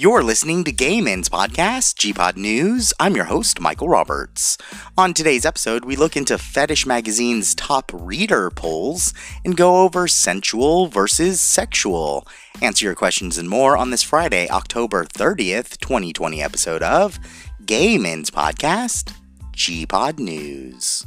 You're listening to Gay Men's Podcast, G-Pod News. I'm your host, Michael Roberts. On today's episode, we look into Fetish Magazine's top reader polls and go over sensual versus sexual. Answer your questions and more on this Friday, October 30th, 2020 episode of Gay Men's Podcast, G-Pod News.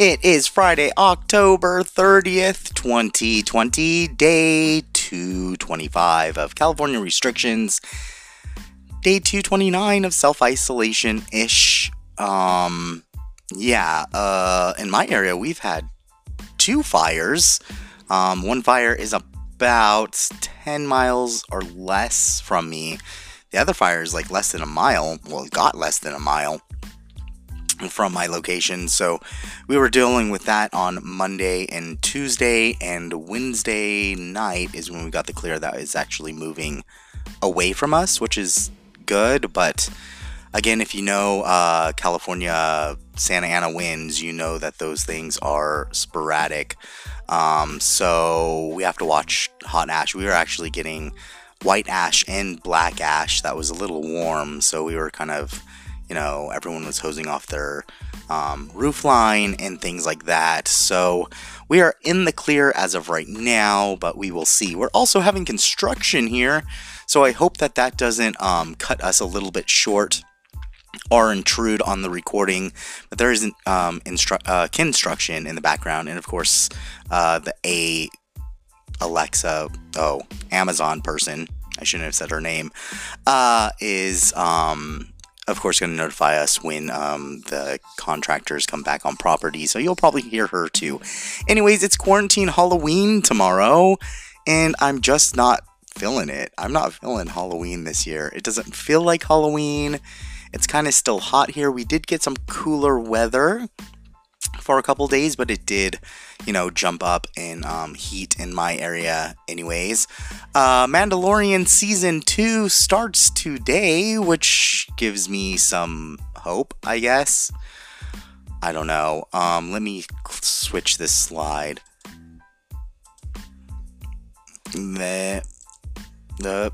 It is Friday, October 30th, 2020, day 225 of California restrictions, day 229 of self isolation ish. Um, yeah, uh, in my area, we've had two fires. Um, one fire is about 10 miles or less from me. The other fire is like less than a mile. Well, got less than a mile from my location. So we were dealing with that on Monday and Tuesday, and Wednesday night is when we got the clear that is actually moving away from us, which is good. But again, if you know uh, California Santa Ana winds, you know that those things are sporadic. Um, so we have to watch hot ash. We were actually getting white ash and black ash that was a little warm, so we were kind of you know, everyone was hosing off their um, roof line and things like that. So we are in the clear as of right now, but we will see. We're also having construction here, so I hope that that doesn't um, cut us a little bit short or intrude on the recording. But there is um, instru- uh, construction in the background, and of course, uh, the A Alexa, oh, Amazon person. I shouldn't have said her name. Uh, is um, of course, going to notify us when um, the contractors come back on property. So you'll probably hear her too. Anyways, it's quarantine Halloween tomorrow, and I'm just not feeling it. I'm not feeling Halloween this year. It doesn't feel like Halloween. It's kind of still hot here. We did get some cooler weather for a couple days, but it did, you know, jump up in um, heat in my area, anyways. Uh, Mandalorian season two starts today, which gives me some hope, I guess. I don't know. Um, let me switch this slide. The, the,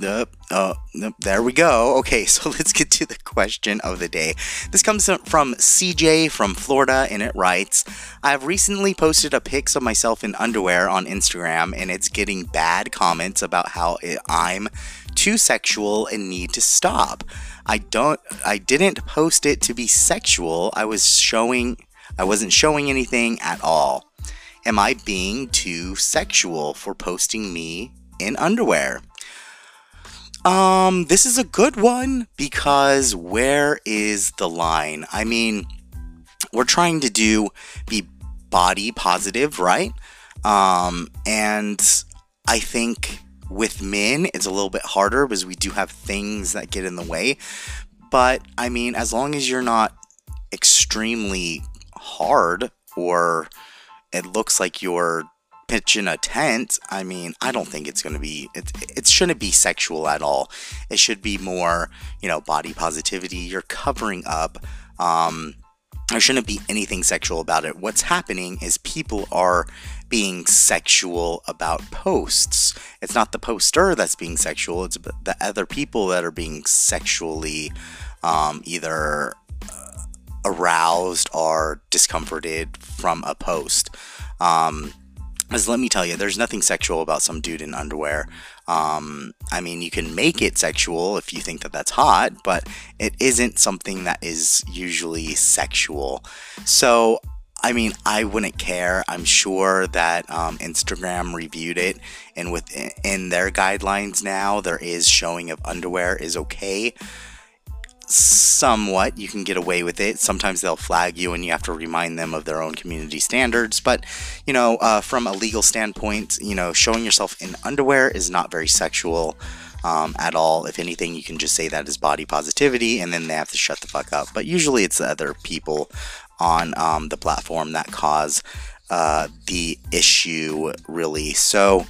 Yep. Oh. There we go. Okay, so let's get to the question of the day. This comes from CJ from Florida, and it writes I've recently posted a pics of myself in underwear on Instagram, and it's getting bad comments about how I'm too sexual and need to stop. I don't, I didn't post it to be sexual. I was showing, I wasn't showing anything at all. Am I being too sexual for posting me in underwear? Um, this is a good one because where is the line? I mean, we're trying to do be body positive, right? Um, and I think with men, it's a little bit harder because we do have things that get in the way. But I mean, as long as you're not extremely hard or it looks like you're pitching a tent, I mean, I don't think it's going to be, it, it shouldn't be sexual at all. It should be more, you know, body positivity. You're covering up. Um, there shouldn't be anything sexual about it. What's happening is people are being sexual about posts. It's not the poster that's being sexual, it's the other people that are being sexually um, either uh, aroused or discomforted from a post. Um, let me tell you, there's nothing sexual about some dude in underwear. Um, I mean, you can make it sexual if you think that that's hot, but it isn't something that is usually sexual. So, I mean, I wouldn't care. I'm sure that um, Instagram reviewed it, and within their guidelines now, there is showing of underwear is okay somewhat you can get away with it. Sometimes they'll flag you and you have to remind them of their own community standards. But, you know, uh, from a legal standpoint, you know, showing yourself in underwear is not very sexual um, at all. If anything, you can just say that is body positivity and then they have to shut the fuck up. But usually it's the other people on um, the platform that cause uh, the issue, really. So,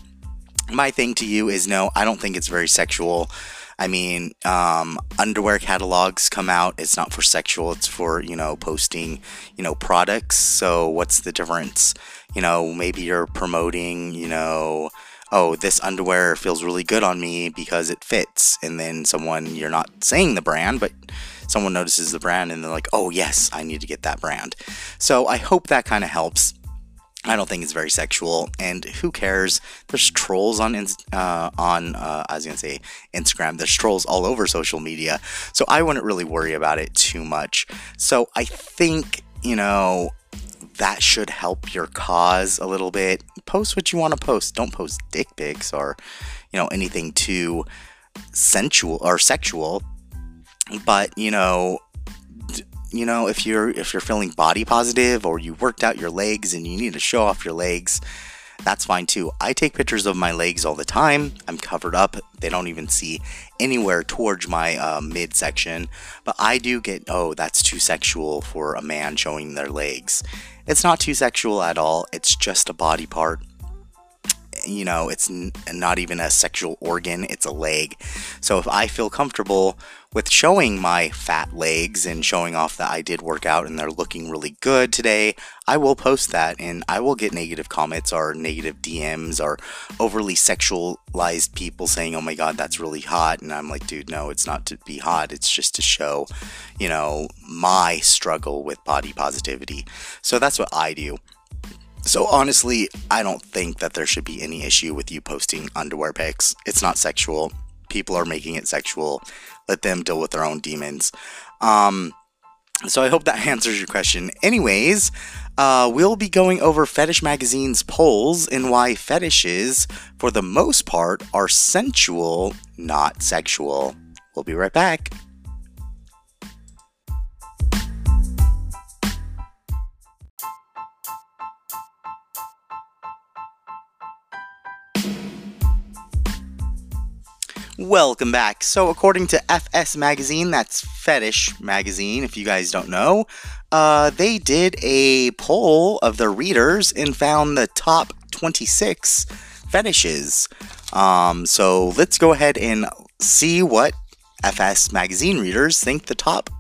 my thing to you is no, I don't think it's very sexual. I mean, um, underwear catalogs come out. It's not for sexual. It's for you know posting you know products. So what's the difference? You know, maybe you're promoting you know oh, this underwear feels really good on me because it fits. And then someone, you're not saying the brand, but someone notices the brand and they're like, oh, yes, I need to get that brand. So I hope that kind of helps. I don't think it's very sexual, and who cares? There's trolls on uh, on uh, I was gonna say Instagram. There's trolls all over social media, so I wouldn't really worry about it too much. So I think you know that should help your cause a little bit. Post what you want to post. Don't post dick pics or, you know, anything too sensual or sexual. But, you know, you know, if you're if you're feeling body positive or you worked out your legs and you need to show off your legs, that's fine too. I take pictures of my legs all the time. I'm covered up. They don't even see anywhere towards my uh, midsection. But I do get, oh, that's too sexual for a man showing their legs. It's not too sexual at all. It's just a body part you know, it's n- not even a sexual organ, it's a leg. So if I feel comfortable with showing my fat legs and showing off that I did work out and they're looking really good today, I will post that and I will get negative comments or negative DMs or overly sexualized people saying, oh my god, that's really hot. And I'm like, dude, no, it's not to be hot, it's just to show, you know, my struggle with body positivity. So that's what I do. So honestly, I don't think that there should be any issue with you posting underwear pics. It's not sexual. People are making it sexual. Let them deal with their own demons. Um, so I hope that answers your question. Anyways, uh, we'll be going over Fetish Magazine's polls and why fetishes, for the most part, are sensual, not sexual. We'll be right back. Welcome back. So, according to FS Magazine, that's Fetish Magazine, if you guys don't know, uh, they did a poll of their readers and found the top 26 fetishes. Um, so, let's go ahead and see what FS Magazine readers think the top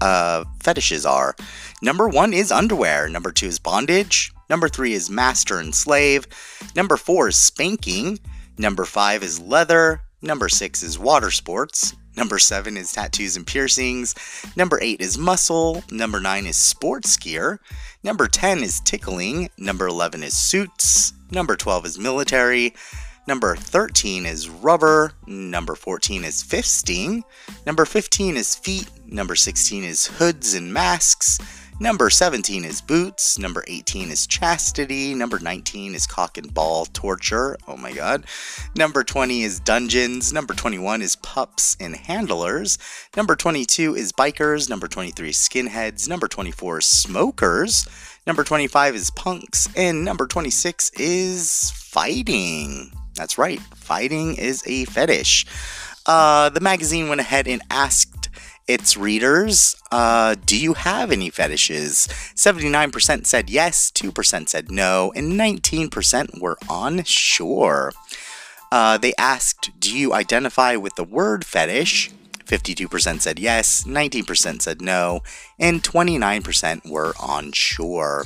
uh, fetishes are. Number one is underwear. Number two is bondage. Number three is master and slave. Number four is spanking. Number five is leather. Number six is water sports. Number seven is tattoos and piercings. Number eight is muscle. Number nine is sports gear. Number 10 is tickling. Number 11 is suits. Number 12 is military. Number 13 is rubber. Number 14 is fisting. Number 15 is feet. Number 16 is hoods and masks. Number 17 is boots. Number 18 is chastity. Number 19 is cock and ball torture. Oh my god. Number 20 is dungeons. Number 21 is pups and handlers. Number 22 is bikers. Number 23 is skinheads. Number 24 is smokers. Number 25 is punks. And number 26 is fighting. That's right, fighting is a fetish. Uh, the magazine went ahead and asked its readers, uh, do you have any fetishes? 79% said yes, 2% said no, and 19% were unsure. Uh, they asked, do you identify with the word fetish? 52% said yes, 19% said no, and 29% were unsure.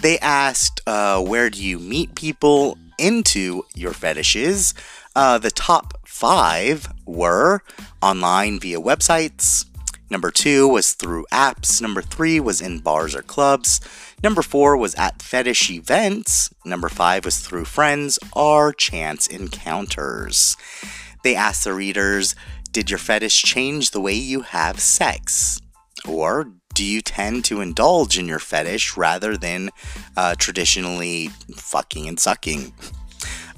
They asked, uh, where do you meet people into your fetishes? Uh, the top five were online via websites. Number two was through apps. Number three was in bars or clubs. Number four was at fetish events. Number five was through friends or chance encounters. They asked the readers, Did your fetish change the way you have sex? Or do you tend to indulge in your fetish rather than uh, traditionally fucking and sucking?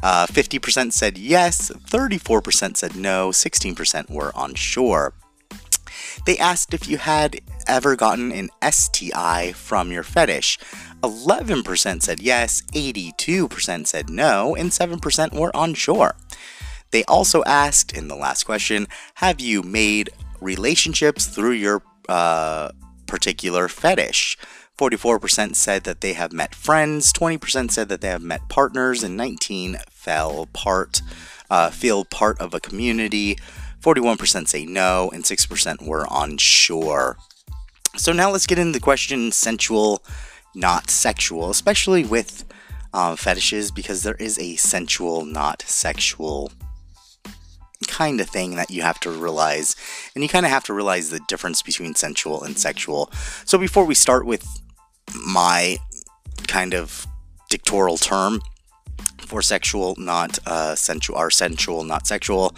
Uh, 50% said yes, 34% said no, 16% were unsure. They asked if you had ever gotten an STI from your fetish. 11% said yes, 82% said no, and 7% were unsure. They also asked in the last question Have you made relationships through your uh, particular fetish? 44% said that they have met friends, 20% said that they have met partners, and 19 fell part, uh, feel part of a community. 41% say no, and 6% were unsure. So now let's get into the question sensual, not sexual, especially with uh, fetishes, because there is a sensual, not sexual kind of thing that you have to realize. And you kind of have to realize the difference between sensual and sexual. So before we start with my kind of dictatorial term, for sexual, not uh, sensual, or sensual, not sexual.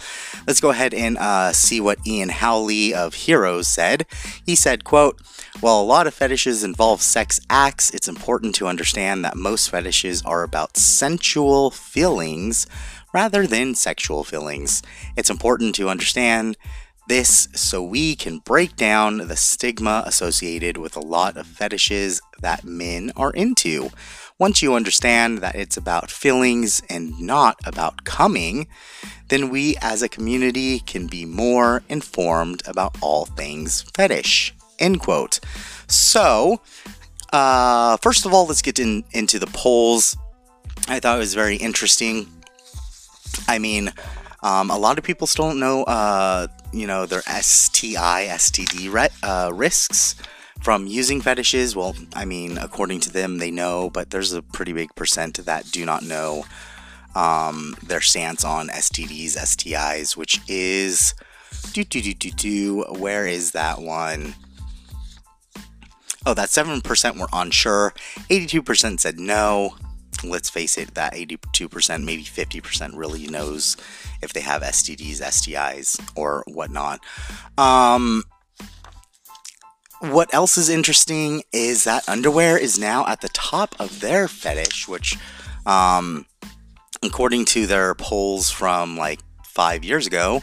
Let's go ahead and uh, see what Ian Howley of Heroes said. He said, "quote While a lot of fetishes involve sex acts, it's important to understand that most fetishes are about sensual feelings." Rather than sexual feelings. It's important to understand this so we can break down the stigma associated with a lot of fetishes that men are into. Once you understand that it's about feelings and not about coming, then we as a community can be more informed about all things fetish. End quote. So, uh, first of all, let's get in, into the polls. I thought it was very interesting. I mean, um, a lot of people still don't know, uh, you know, their STI, STD uh, risks from using fetishes. Well, I mean, according to them, they know, but there's a pretty big percent that do not know um, their stance on STDs, STIs, which is do do do do do. Where is that one? Oh, that seven percent were unsure. Eighty-two percent said no. Let's face it, that 82%, maybe 50% really knows if they have STDs, STIs, or whatnot. Um, what else is interesting is that underwear is now at the top of their fetish, which, um, according to their polls from like five years ago,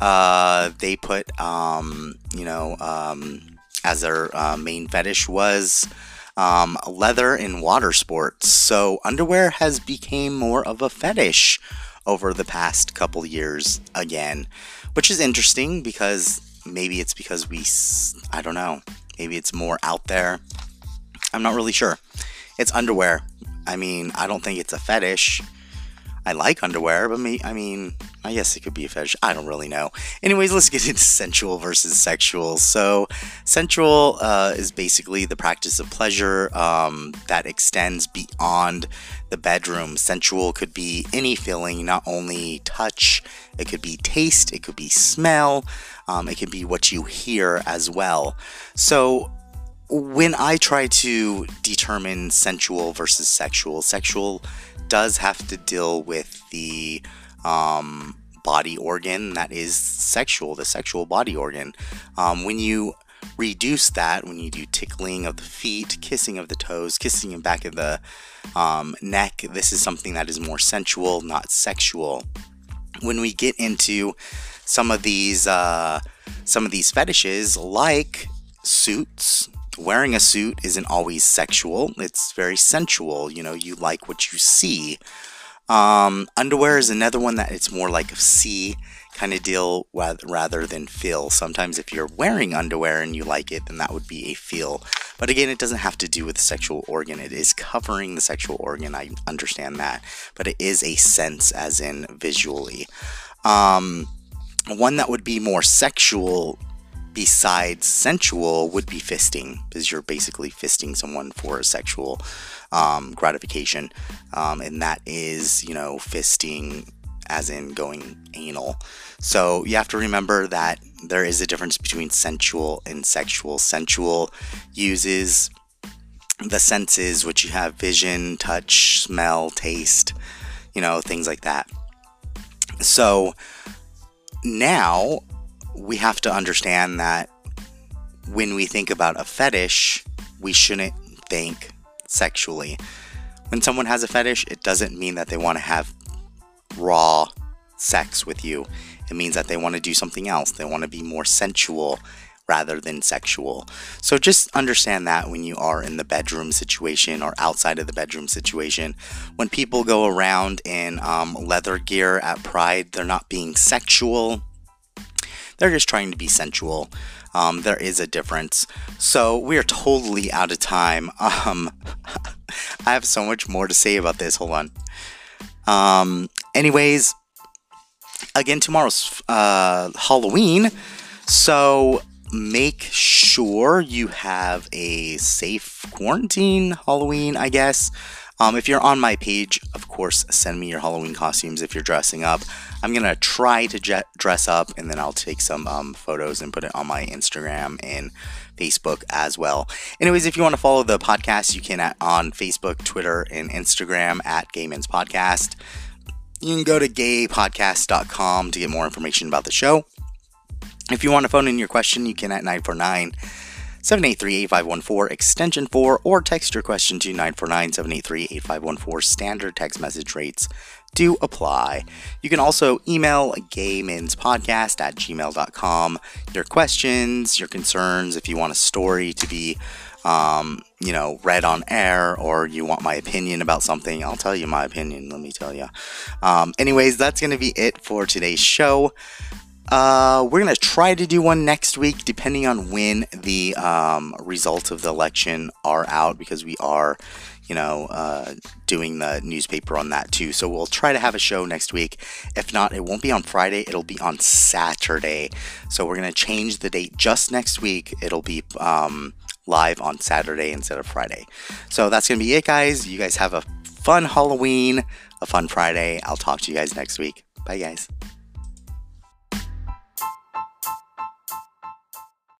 uh, they put, um, you know, um, as their uh, main fetish was um, leather and water sports. So underwear has become more of a fetish over the past couple years again, which is interesting because maybe it's because we, I don't know, maybe it's more out there. I'm not really sure. It's underwear. I mean, I don't think it's a fetish. I like underwear, but me, I mean, I guess it could be a fetish. I don't really know. Anyways, let's get into sensual versus sexual. So, sensual uh, is basically the practice of pleasure um, that extends beyond the bedroom. Sensual could be any feeling, not only touch, it could be taste, it could be smell, um, it can be what you hear as well. So, when I try to determine sensual versus sexual, sexual does have to deal with the um, body organ that is sexual, the sexual body organ. Um, when you reduce that, when you do tickling of the feet, kissing of the toes, kissing in back of the um, neck, this is something that is more sensual, not sexual. When we get into some of these, uh, some of these fetishes, like suits, wearing a suit isn't always sexual. It's very sensual. You know, you like what you see. Um, underwear is another one that it's more like a see kind of deal rather than feel. Sometimes if you're wearing underwear and you like it, then that would be a feel. But again, it doesn't have to do with the sexual organ. It is covering the sexual organ. I understand that. But it is a sense, as in visually. Um, one that would be more sexual besides sensual would be fisting because you're basically fisting someone for sexual um, gratification. Um, and that is you know fisting as in going anal. So you have to remember that there is a difference between sensual and sexual. Sensual uses the senses which you have vision touch smell taste you know things like that. So now we have to understand that when we think about a fetish, we shouldn't think sexually. When someone has a fetish, it doesn't mean that they want to have raw sex with you. It means that they want to do something else. They want to be more sensual rather than sexual. So just understand that when you are in the bedroom situation or outside of the bedroom situation. When people go around in um, leather gear at Pride, they're not being sexual they're just trying to be sensual. Um, there is a difference. So we are totally out of time. Um, I have so much more to say about this. Hold on. Um, anyways, again, tomorrow's uh, Halloween. So make sure you have a safe quarantine Halloween, I guess. Um, if you're on my page, of course, send me your Halloween costumes if you're dressing up. I'm gonna try to dress up and then I'll take some um, photos and put it on my Instagram and Facebook as well. Anyways, if you want to follow the podcast, you can at, on Facebook, Twitter, and Instagram at Gay Men's Podcast. You can go to gaypodcast.com to get more information about the show. If you want to phone in your question, you can at 949 783 8514 extension 4 or text your question to 949 783 8514. Standard text message rates do apply. You can also email gaymenspodcast at gmail.com your questions, your concerns, if you want a story to be um, you know, read on air or you want my opinion about something, I'll tell you my opinion, let me tell you. Um, anyways, that's going to be it for today's show. Uh, we're going to try to do one next week, depending on when the um, results of the election are out, because we are, you know, uh, doing the newspaper on that too. So we'll try to have a show next week. If not, it won't be on Friday, it'll be on Saturday. So we're going to change the date just next week. It'll be um, live on Saturday instead of Friday. So that's going to be it, guys. You guys have a fun Halloween, a fun Friday. I'll talk to you guys next week. Bye, guys.